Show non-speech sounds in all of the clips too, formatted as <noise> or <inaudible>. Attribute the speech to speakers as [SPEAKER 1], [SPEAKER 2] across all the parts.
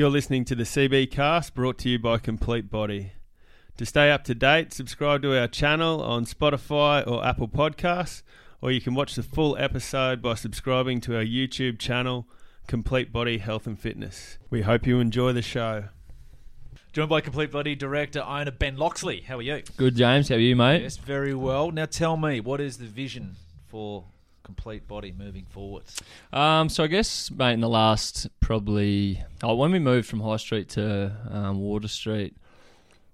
[SPEAKER 1] You're listening to the CB Cast brought to you by Complete Body. To stay up to date, subscribe to our channel on Spotify or Apple Podcasts, or you can watch the full episode by subscribing to our YouTube channel, Complete Body Health and Fitness. We hope you enjoy the show.
[SPEAKER 2] Joined by Complete Body director owner Ben Loxley. How are you?
[SPEAKER 3] Good, James. How are you, mate?
[SPEAKER 2] Yes, very well. Now tell me, what is the vision for Complete Body moving forward?
[SPEAKER 3] Um, so I guess, mate, in the last probably oh, when we moved from High Street to um, Water Street,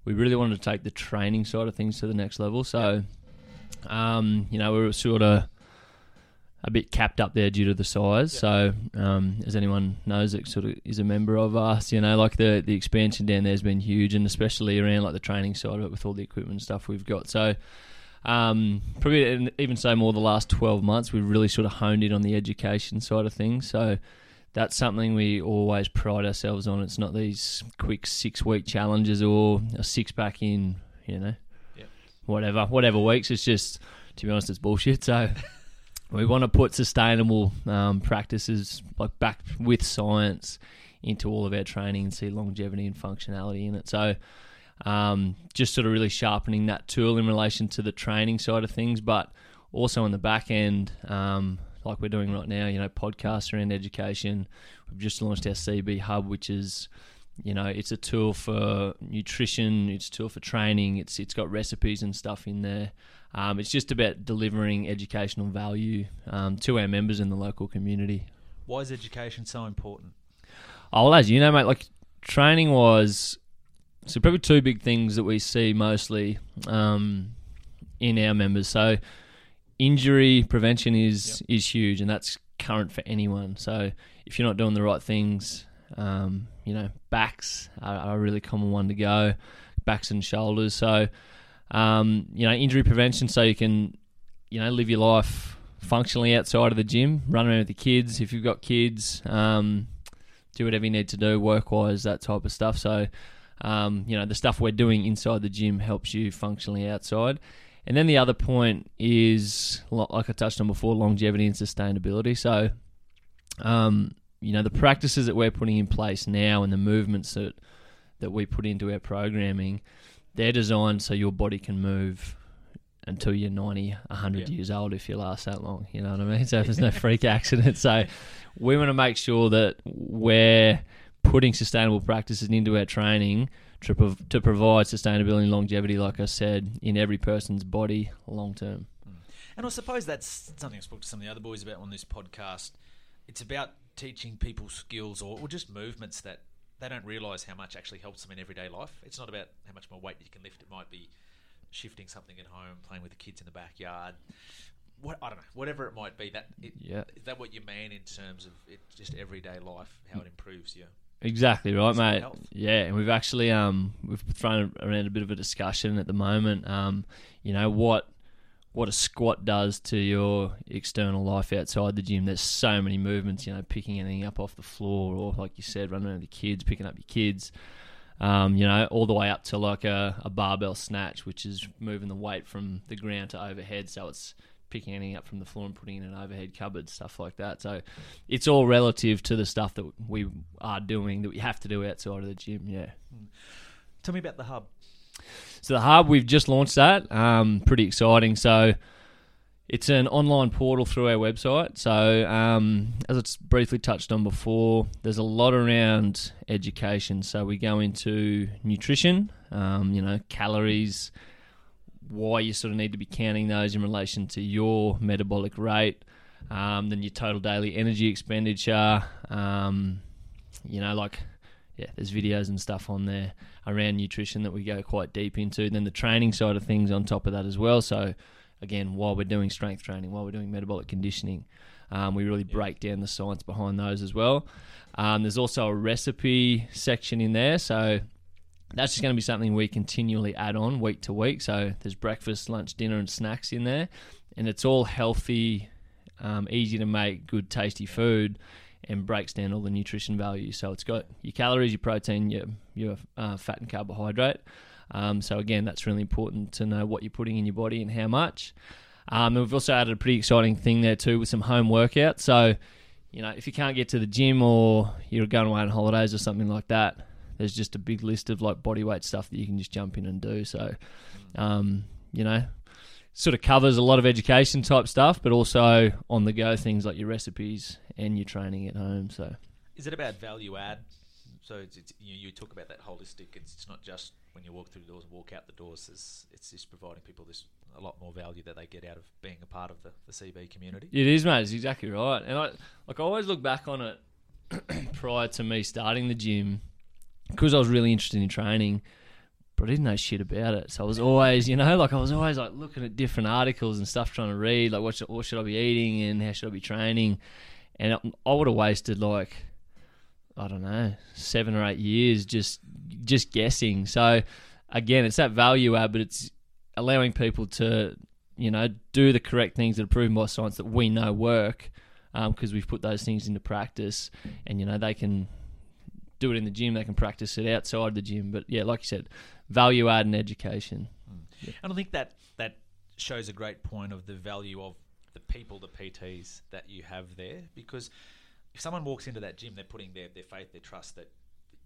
[SPEAKER 3] we really wanted to take the training side of things to the next level. So, um, you know, we were sort of a bit capped up there due to the size. So, um, as anyone knows that sort of is a member of us, you know, like the the expansion down there has been huge, and especially around like the training side of it with all the equipment and stuff we've got. So, um, probably even say more the last twelve months, we've really sort of honed in on the education side of things. So. That's something we always pride ourselves on. It's not these quick six week challenges or a six pack in, you know,
[SPEAKER 2] Yep.
[SPEAKER 3] whatever, whatever weeks. It's just, to be honest, it's bullshit. So, <laughs> we want to put sustainable um, practices like back with science into all of our training and see longevity and functionality in it. So, um, just sort of really sharpening that tool in relation to the training side of things, but also on the back end, um, like we're doing right now, you know, podcasts around education. We've just launched our CB Hub, which is you know, it's a tool for nutrition. It's a tool for training. It's it's got recipes and stuff in there. Um, it's just about delivering educational value um, to our members in the local community.
[SPEAKER 2] Why is education so important?
[SPEAKER 3] Oh, well, as you know, mate, like training was so probably two big things that we see mostly um, in our members. So injury prevention is is huge, and that's current for anyone. So if you're not doing the right things, um, you know, backs are, are a really common one to go, backs and shoulders. So um, you know, injury prevention, so you can you know live your life functionally outside of the gym, run around with the kids. If you've got kids, um, do whatever you need to do work wise, that type of stuff. So, um, you know, the stuff we're doing inside the gym helps you functionally outside. And then the other point is, like I touched on before, longevity and sustainability. So, um, you know, the practices that we're putting in place now and the movements that that we put into our programming, they're designed so your body can move until you're 90, 100
[SPEAKER 2] Yeah.
[SPEAKER 3] years old if you last that long. You know what I mean? So there's no <laughs> freak accident. So we want to make sure that we're putting sustainable practices into our training to, prov- to provide sustainability and longevity, like I said, in every person's body long term.
[SPEAKER 2] And I suppose that's something I spoke to some of the other boys about on this podcast. It's about teaching people skills or, or just movements that they don't realise how much actually helps them in everyday life. It's not about how much more weight you can lift. It might be shifting something at home, playing with the kids in the backyard. What I don't know, whatever it might be. That it,
[SPEAKER 3] Yeah.
[SPEAKER 2] is that what you mean in terms of it, just everyday life, how it improves you?
[SPEAKER 3] Exactly right, mate. Yeah, and we've actually um we've thrown around a bit of a discussion at the moment. Um, you know what what a squat does to your external life outside the gym. There's so many movements. You know, picking anything up off the floor, or like you said, running around with the kids, picking up your kids. Um, you know, all the way up to like a, a barbell snatch, which is moving the weight from the ground to overhead. So it's picking anything up from the floor and putting in an overhead cupboard, stuff like that. So it's all relative to the stuff that we are doing that we have to do outside of the gym. Yeah.
[SPEAKER 2] Tell me about the hub.
[SPEAKER 3] So the hub we've just launched that. Um, pretty exciting. So it's an online portal through our website. So um, as it's briefly touched on before, there's a lot around education. So we go into nutrition, um, you know, calories, why you sort of need to be counting those in relation to your metabolic rate, um, then your total daily energy expenditure. Um, you know, like yeah, there's videos and stuff on there around nutrition that we go quite deep into. Then the training side of things on top of that as well. So again, while we're doing strength training, while we're doing metabolic conditioning, um, we really break down the science behind those as well. Um, there's also a recipe section in there, so that's just going to be something we continually add on week to week. So there's breakfast, lunch, dinner, and snacks in there, and it's all healthy, um, easy to make, good, tasty food, and breaks down all the nutrition value. So it's got your calories, your protein, your your uh, fat and carbohydrate. Um, so again, that's really important to know what you're putting in your body and how much. Um, and we've also added a pretty exciting thing there too with some home workouts. So you know, if you can't get to the gym or you're going away on holidays or something like that, there's just a big list of like body weight stuff that you can just jump in and do. So, um, you know, sort of covers a lot of education type stuff, but also on the go things like your recipes and your training at home. So,
[SPEAKER 2] Is it about value add? So it's, it's, you, you talk about that holistic. It's, it's not just when you walk through the doors and walk out the doors. It's, it's just providing people this a lot more value that they get out of being a part of the, the CB community.
[SPEAKER 3] It is, mate. It's exactly right. And I like I always look back on it <clears throat> prior to me starting the gym because I was really interested in training, but I didn't know shit about it. So I was always, you know, like I was always like looking at different articles and stuff, trying to read like what should, what should I be eating and how should I be training, and I, I would have wasted like I don't know seven or eight years just just guessing. So again, it's that value add, but it's allowing people to you know do the correct things that are proven by science that we know work um, because we've put those things into practice, and you know they can do it in the gym, they can practice it outside the gym. But yeah, like you said, value add and education. Mm.
[SPEAKER 2] And I think that that shows a great point of the value of the people, the PTs that you have there. Because if someone walks into that gym, they're putting their, their faith, their trust that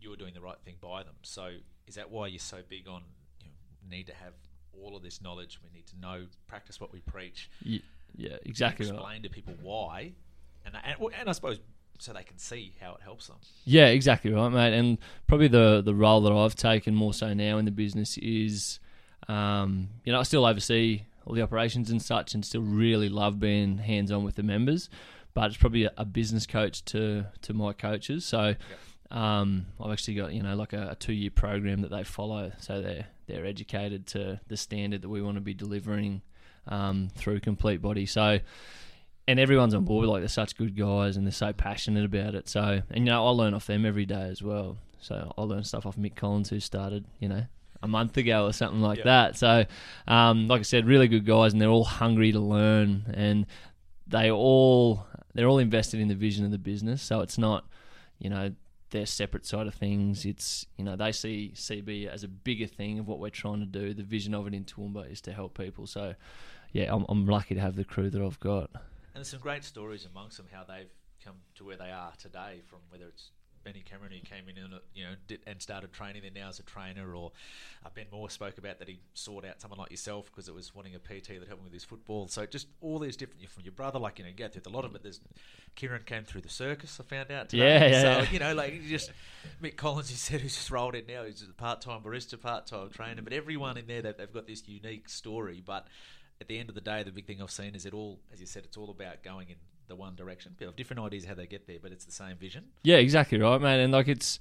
[SPEAKER 2] you're doing the right thing by them. So is that why you're so big on you know, need to have all of this knowledge? We need to know, practice what we preach.
[SPEAKER 3] Yeah, yeah exactly.
[SPEAKER 2] Explain
[SPEAKER 3] right.
[SPEAKER 2] to people why, and, and and I suppose so they can see how it helps them.
[SPEAKER 3] Yeah, exactly right, mate. And probably the the role that I've taken more so now in the business is, um, you know, I still oversee all the operations and such, and still really love being hands on with the members. But it's probably a, a, business coach to to my coaches. So. Um, I've actually got you know like a, a two year program that they follow, so they're they're educated to the standard that we want to be delivering um, through complete body. So and everyone's on board. Like they're such good guys, and they're so passionate about it. So, and you know, I learn off them every day as well. So I learn stuff off Mick Collins, who started, you know, a month ago or something like that. So, um, like I said, really good guys, and they're all hungry to learn, and they all they're all invested in the vision of the business. So it's not, you know, their separate side of things. It's you know they see CB as a bigger thing of what we're trying to do. The vision of it in Toowoomba is to help people. So, yeah, I'm, I'm lucky to have the crew that I've got.
[SPEAKER 2] And there's some great stories amongst them how they've come to where they are today. From whether it's Benny Cameron who came in and you know did, and started training there now as a trainer, or uh, Ben Moore spoke about that he sought out someone like yourself because it was wanting a PT that helped him with his football. So just all these different from your brother, like you know, get through a lot of it. There's Kieran came through the circus. I found out. Today.
[SPEAKER 3] Yeah, yeah.
[SPEAKER 2] So you know, like just Mick Collins, he said, who's just rolled in now. He's a part-time barista, part-time trainer, but everyone in there that they've got this unique story, but at the end of the day, the big thing I've seen is it all, as you said, it's all about going in the one direction. People have different ideas how they get there, but it's the same vision.
[SPEAKER 3] Yeah, exactly right, man. And like it's,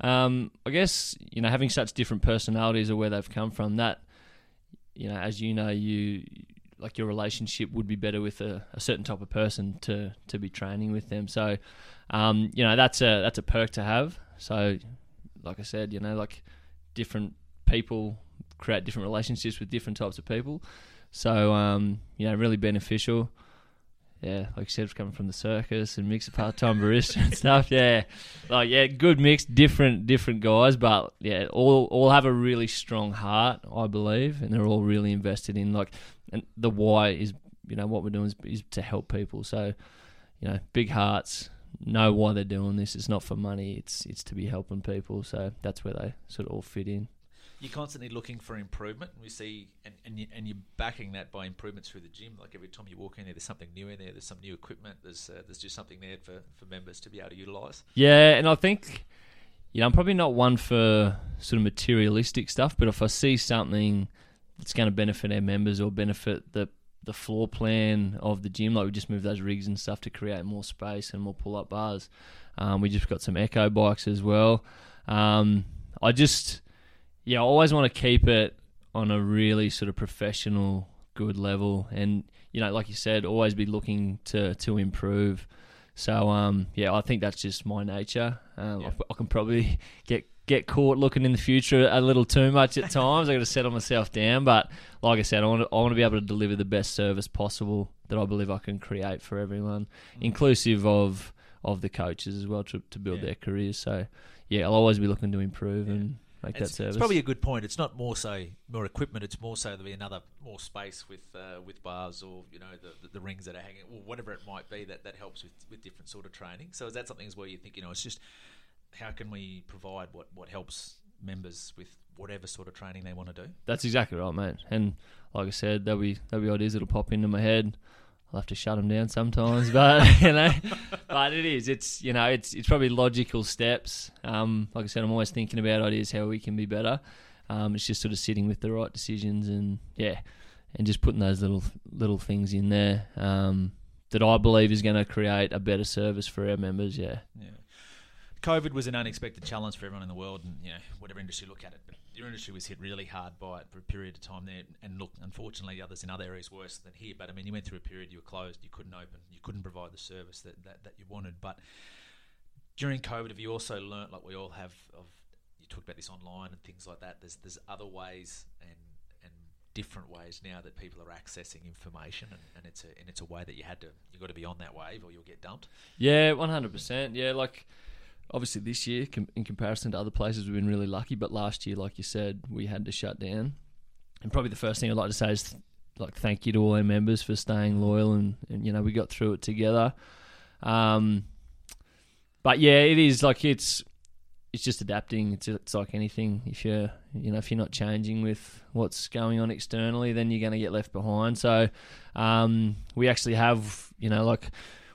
[SPEAKER 3] um, I guess you know, having such different personalities or where they've come from, that you know, as you know, you like your relationship would be better with a, a certain type of person to to be training with them. So, um, you know, that's a that's a perk to have. So, like I said, you know, like different people create different relationships with different types of people. So um, you know, really beneficial. Yeah, like you said, coming from the circus and Mick's a part time <laughs> barista and stuff. Yeah, like yeah, good mix, different different guys, but yeah, all all have a really strong heart, I believe, and they're all really invested in like, and the why is you know what we're doing is, is to help people. So, you know, big hearts, know why they're doing this. It's not for money. It's it's to be helping people. So that's where they sort of all fit in
[SPEAKER 2] you're constantly looking for improvement. And we see, and, and, you, and you're backing that by improvements through the gym. Like every time you walk in there, there's something new in there. There's some new equipment. There's uh, there's just something there for, for members to be able to utilise.
[SPEAKER 3] Yeah, and I think, you know, I'm probably not one for sort of materialistic stuff, but if I see something that's going to benefit our members or benefit the the floor plan of the gym, like we just moved those rigs and stuff to create more space and more pull up bars. Um, we just got some echo bikes as well. Um, I just yeah, I always want to keep it on a really sort of professional, good level, and you know, like you said, always be looking to to improve. So um, yeah, I think that's just my nature. Um, yeah. I, I, can probably <laughs> get get caught looking in the future a little too much at times. I got to settle myself down, but like I said, I want to, I want to be able to deliver the best service possible that I believe I can create for everyone, mm. inclusive of of the coaches as well to to build yeah. their careers. So yeah, I'll always be looking to improve yeah. and make that
[SPEAKER 2] It's,
[SPEAKER 3] service.
[SPEAKER 2] it's probably a good point. It's not more so more equipment. It's more so there'll be another more space with uh, with bars or you know the, the, the rings that are hanging or whatever it might be that, that helps with, with different sort of training. So is that something as well you think you know it's just how can we provide what, what helps members with whatever sort of training they want to do?
[SPEAKER 3] That's exactly right, mate. And like I said, there'll be there'll be ideas that'll pop into my head. I'll have to shut them down sometimes, <laughs> but you know, but it is. It's you know, it's it's probably logical steps. Um, like I said, I'm always thinking about ideas how we can be better. Um, it's just sort of sitting with the right decisions and yeah, and just putting those little little things in there um, that I believe is going to create a better service for our members. Yeah.
[SPEAKER 2] Yeah. COVID was an unexpected challenge for everyone in the world, and you know whatever industry you look at it. But your industry was hit really hard by it for a period of time there, and look, unfortunately, others in other areas worse than here. But I mean, you went through a period you were closed, you couldn't open, you couldn't provide the service that, that, that you wanted. But during COVID, have you also learnt, like we all have, of you talked about this online and things like that. There's there's other ways and and different ways now that people are accessing information, and, and it's a and it's a way that you had to you got to be on that wave or you'll get dumped.
[SPEAKER 3] Yeah, one hundred percent. Yeah, like obviously this year, com- in comparison to other places, we've been really lucky. But last year, like you said, we had to shut down. And probably the first thing I'd like to say is th- like thank you to all our members for staying loyal and, and you know we got through it together. Um, but yeah, it is like it's it's just adapting. It's it's like anything. If you're you know if you're not changing with what's going on externally, then you're going to get left behind. So um, we actually have you know like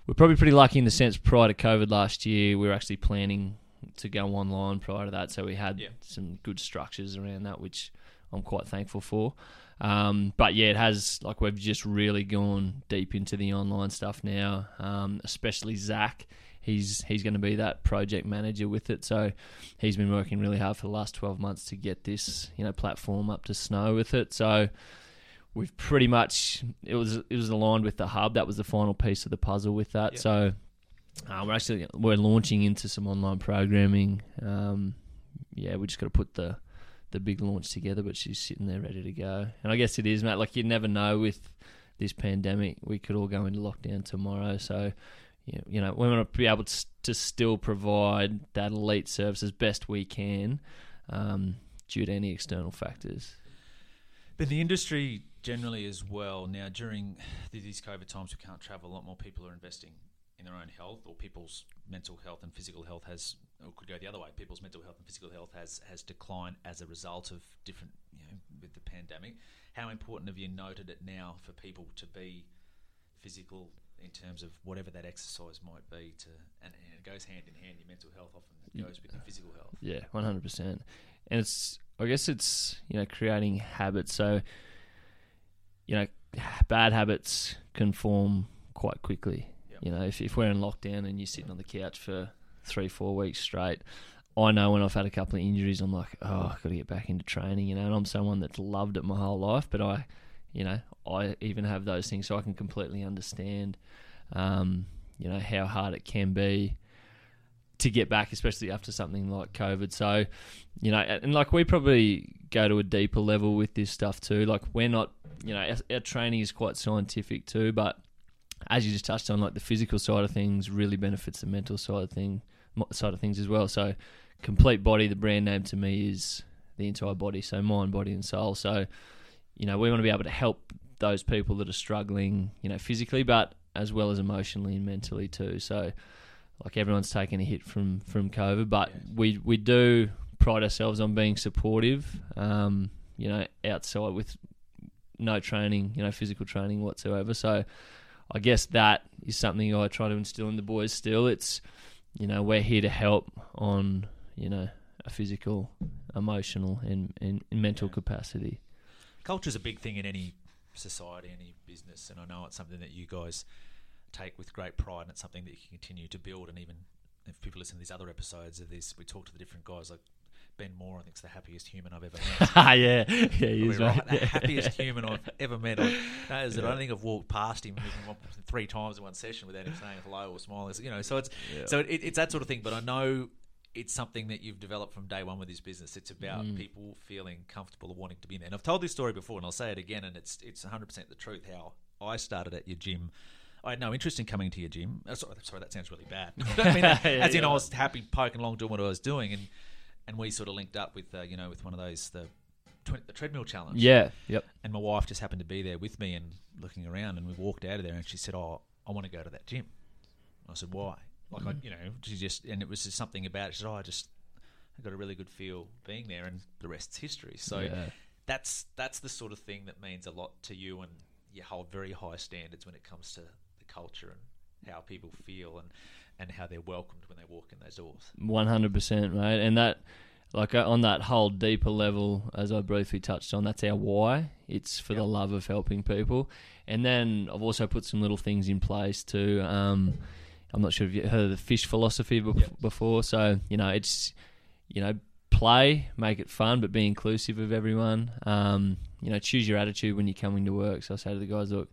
[SPEAKER 3] we're probably pretty lucky in the sense prior to COVID last year, we were actually planning to go online prior to that. So we had
[SPEAKER 2] Yeah.
[SPEAKER 3] some good structures around that, which I'm quite thankful for. Um, but yeah, it has, like, we've just really gone deep into the online stuff now, um, especially Zach. He's he's going to be that project manager with it, so he's been working really hard for the last twelve months to get this you know platform up to snow with it. So we've pretty much it was it was aligned with the hub. That was the final piece of the puzzle with that.
[SPEAKER 2] Yeah.
[SPEAKER 3] So uh, we're actually we're launching into some online programming. Um, yeah, we just got to put the the big launch together, but she's sitting there ready to go. And I guess it is, Matt. Like you never know with this pandemic, we could all go into lockdown tomorrow. So you you know, we want to be able to, to still provide that elite service as best we can um, due to any external factors.
[SPEAKER 2] But the industry generally as well now during these COVID times, we can't travel. A lot more people are investing in their own health, or people's mental health and physical health has, or could go the other way. People's mental health and physical health has has declined as a result of different, you know, with the pandemic. How important have you noted it now for people to be physical in terms of whatever that exercise might be? To and, and it goes hand in hand. Your mental health often goes with your physical health.
[SPEAKER 3] Yeah, one hundred percent. And it's I guess it's you know creating habits. So you know bad habits can form quite quickly.
[SPEAKER 2] Yep.
[SPEAKER 3] You know if if we're in lockdown and you're sitting on the couch for three four weeks straight. I know when I've had a couple of injuries, I'm like, oh, I've got to get back into training, you know. And I'm someone that's loved it my whole life, but I, you know, I even have those things, so I can completely understand, um, you know, how hard it can be to get back, especially after something like COVID. So, you know, and like we probably go to a deeper level with this stuff too. Like we're not, you know, our, our training is quite scientific too, but as you just touched on, like the physical side of things really benefits the mental side of thing side of things as well. So, complete body, the brand name to me is the entire body, so mind, body, and soul. So, you know, we want to be able to help those people that are struggling, you know, physically, but as well as emotionally and mentally too. So, like everyone's taken a hit from from COVID, but
[SPEAKER 2] Yeah.
[SPEAKER 3] we we do pride ourselves on being supportive. Um, you know, outside with no training, you know, physical training whatsoever. So, I guess that is something I try to instill in the boys. Still, it's you know we're here to help on you know a physical, emotional, and and, mental capacity.
[SPEAKER 2] Culture is a big thing in any society, any business, and I know it's something that you guys take with great pride, and it's something that you can continue to build. And even if people listen to these other episodes of this, we talk to the different guys. Like Ben Moore, I think, is the happiest human I've ever met. <laughs>
[SPEAKER 3] yeah, yeah, he is
[SPEAKER 2] right?
[SPEAKER 3] right.
[SPEAKER 2] The happiest human I've ever met. I, that is it. I don't think I've walked past him three times in one session without him saying hello or smiling. You know, so it's
[SPEAKER 3] Yeah.
[SPEAKER 2] so it, it's that sort of thing. But I know it's something that you've developed from day one with this business. It's about
[SPEAKER 3] Mm.
[SPEAKER 2] people feeling comfortable and wanting to be in there. And I've told this story before, and I'll say it again, and it's it's 100 percent the truth. How I started at your gym. I had no interest in coming to your gym. Uh, sorry, sorry, that sounds really bad. <laughs> I mean that. <laughs>
[SPEAKER 3] Yeah,
[SPEAKER 2] as in,
[SPEAKER 3] you're
[SPEAKER 2] I was happy poking along doing what I was doing, and and we sort of linked up with uh, you know with one of those the tw- the treadmill challenge.
[SPEAKER 3] Yeah. Yep.
[SPEAKER 2] And my wife just happened to be there with me and looking around, and we walked out of there, and she said, "Oh, I want to go to that gym." I said, "Why?" Like I, you know, she just and it was just something about. It. She said, "Oh, I just I got a really good feel being there, and the rest's history." So
[SPEAKER 3] Yeah.
[SPEAKER 2] that's that's the sort of thing that means a lot to you, and you hold very high standards when it comes to culture and how people feel and and how they're welcomed when they walk in those doors.
[SPEAKER 3] One hundred percent, mate. And that, like, uh, on that whole deeper level, as I briefly touched on, that's our why. It's for the love of helping people. And then I've also put some little things in place too. Um, I'm not sure if you've heard of the fish philosophy bef-
[SPEAKER 2] Yep.
[SPEAKER 3] before. So you know, it's you know, play, make it fun, but be inclusive of everyone. Um, you know, choose your attitude when you're coming to work. So I say to the guys, look.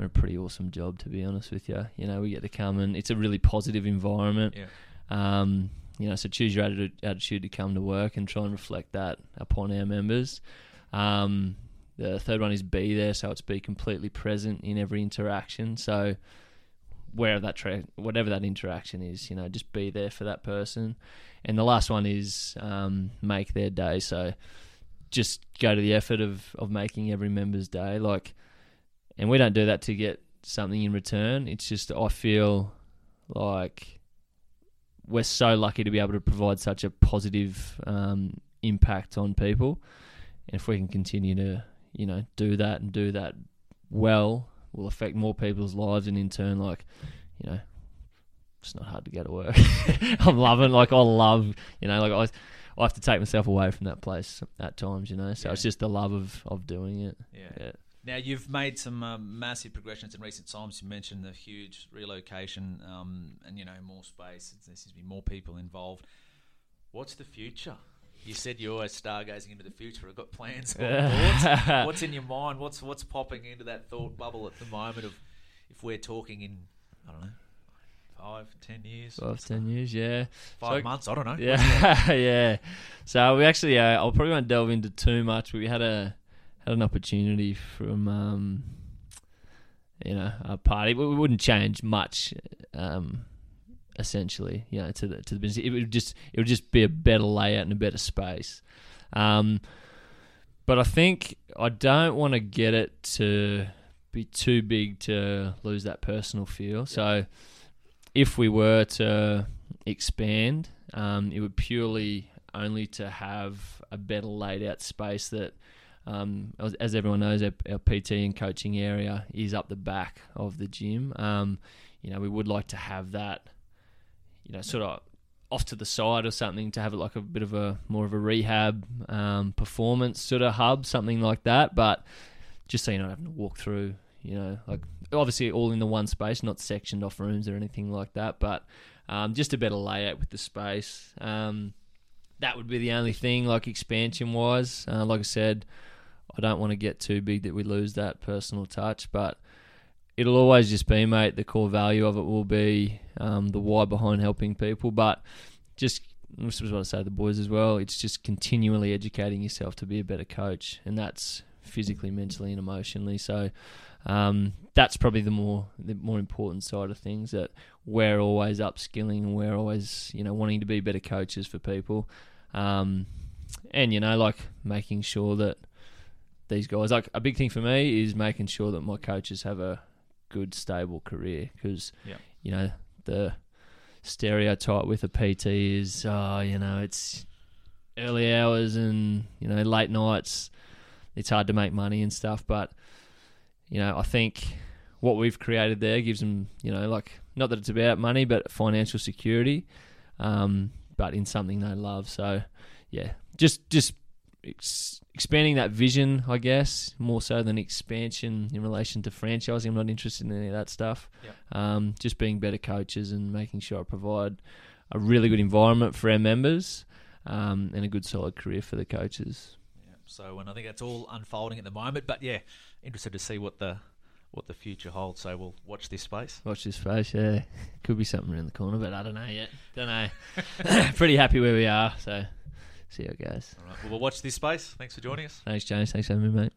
[SPEAKER 3] A pretty awesome job, to be honest with you. You know, we get to come and it's a really positive environment.
[SPEAKER 2] Yeah.
[SPEAKER 3] Um, you know, so choose your attitude, attitude to come to work and try and reflect that upon our members. Um, the third one is be there, so it's be completely present in every interaction. So wherever that tra- whatever that interaction is, you know, just be there for that person. And the last one is um, make their day. So just go to the effort of of making every member's day. Like, and we don't do that to get something in return. It's just I feel like we're so lucky to be able to provide such a positive um, impact on people. And if we can continue to, you know, do that and do that well, will affect more people's lives, and in turn, like, you know, it's not hard to go to work. <laughs> I'm loving, like, I love, you know, like I, I have to take myself away from that place at times, you know. So
[SPEAKER 2] Yeah.
[SPEAKER 3] it's just the love of of doing it.
[SPEAKER 2] Yeah.
[SPEAKER 3] Yeah.
[SPEAKER 2] Now you've made some um, massive progressions in recent times. You mentioned the huge relocation, um, and you know more space. There seems to be more people involved. What's the future? You said you're always stargazing into the future. I've got plans. What? <laughs> What's in your mind? What's what's popping into that thought bubble at the moment of if we're talking in I don't know five, ten years,
[SPEAKER 3] Five, ten years, yeah.
[SPEAKER 2] five
[SPEAKER 3] So-
[SPEAKER 2] months. I don't know. <laughs>
[SPEAKER 3] Yeah, <laughs> yeah. So we actually, uh, I probably won't delve into too much. But we had a had an opportunity from, um, you know, a party. We wouldn't change much, um, essentially, you know, to the to the business. It would just it would just be a better layout and a better space. Um, but I think I don't want to get it to be too big to lose that personal feel. So if we were to expand, um, it would purely only to have a better laid out space that, um, as, as everyone knows, our, our PT and coaching area is up the back of the gym. Um, you know, we would like to have that, you know, sort of off to the side or something to have it like a bit of a more of a rehab um, performance sort of hub, something like that. But just so you're not having to walk through, you know, like obviously all in the one space, not sectioned off rooms or anything like that, but um, just a better layout with the space. Um, that would be the only thing, like expansion wise. Uh, like I said, I don't want to get too big that we lose that personal touch, but it'll always just be, mate. The core value of it will be um, the why behind helping people, but just this was what I say to the boys as well. It's just continually educating yourself to be a better coach, and that's physically, mentally, and emotionally. So um, that's probably the more the more important side of things. That we're always upskilling and we're always you know wanting to be better coaches for people, um, and you know like making sure that these guys. Like a big thing for me is making sure that my coaches have a good stable career because
[SPEAKER 2] Yep.
[SPEAKER 3] you know the stereotype with a PT is oh you know it's early hours and you know late nights it's hard to make money and stuff. But you know I think what we've created there gives them you know like not that it's about money but financial security um, but in something they love. So yeah just just ex- expanding that vision I guess more so than expansion in relation to franchising I'm not interested in any of that stuff
[SPEAKER 2] Yep.
[SPEAKER 3] um, just being better coaches and making sure I provide a really good environment for our members um, and a good solid career for the coaches.
[SPEAKER 2] Yeah, so, and I think that's all unfolding at the moment. But yeah, interested to see what the what the future holds. So we'll watch this space.
[SPEAKER 3] Watch this space, yeah. <laughs> Could be something around the corner, but I don't know yet. Don't know. <laughs> <laughs> Pretty happy where we are, so see you guys.
[SPEAKER 2] All right, well, we'll watch this space. Thanks for joining us.
[SPEAKER 3] Thanks, James. Thanks for having me, mate.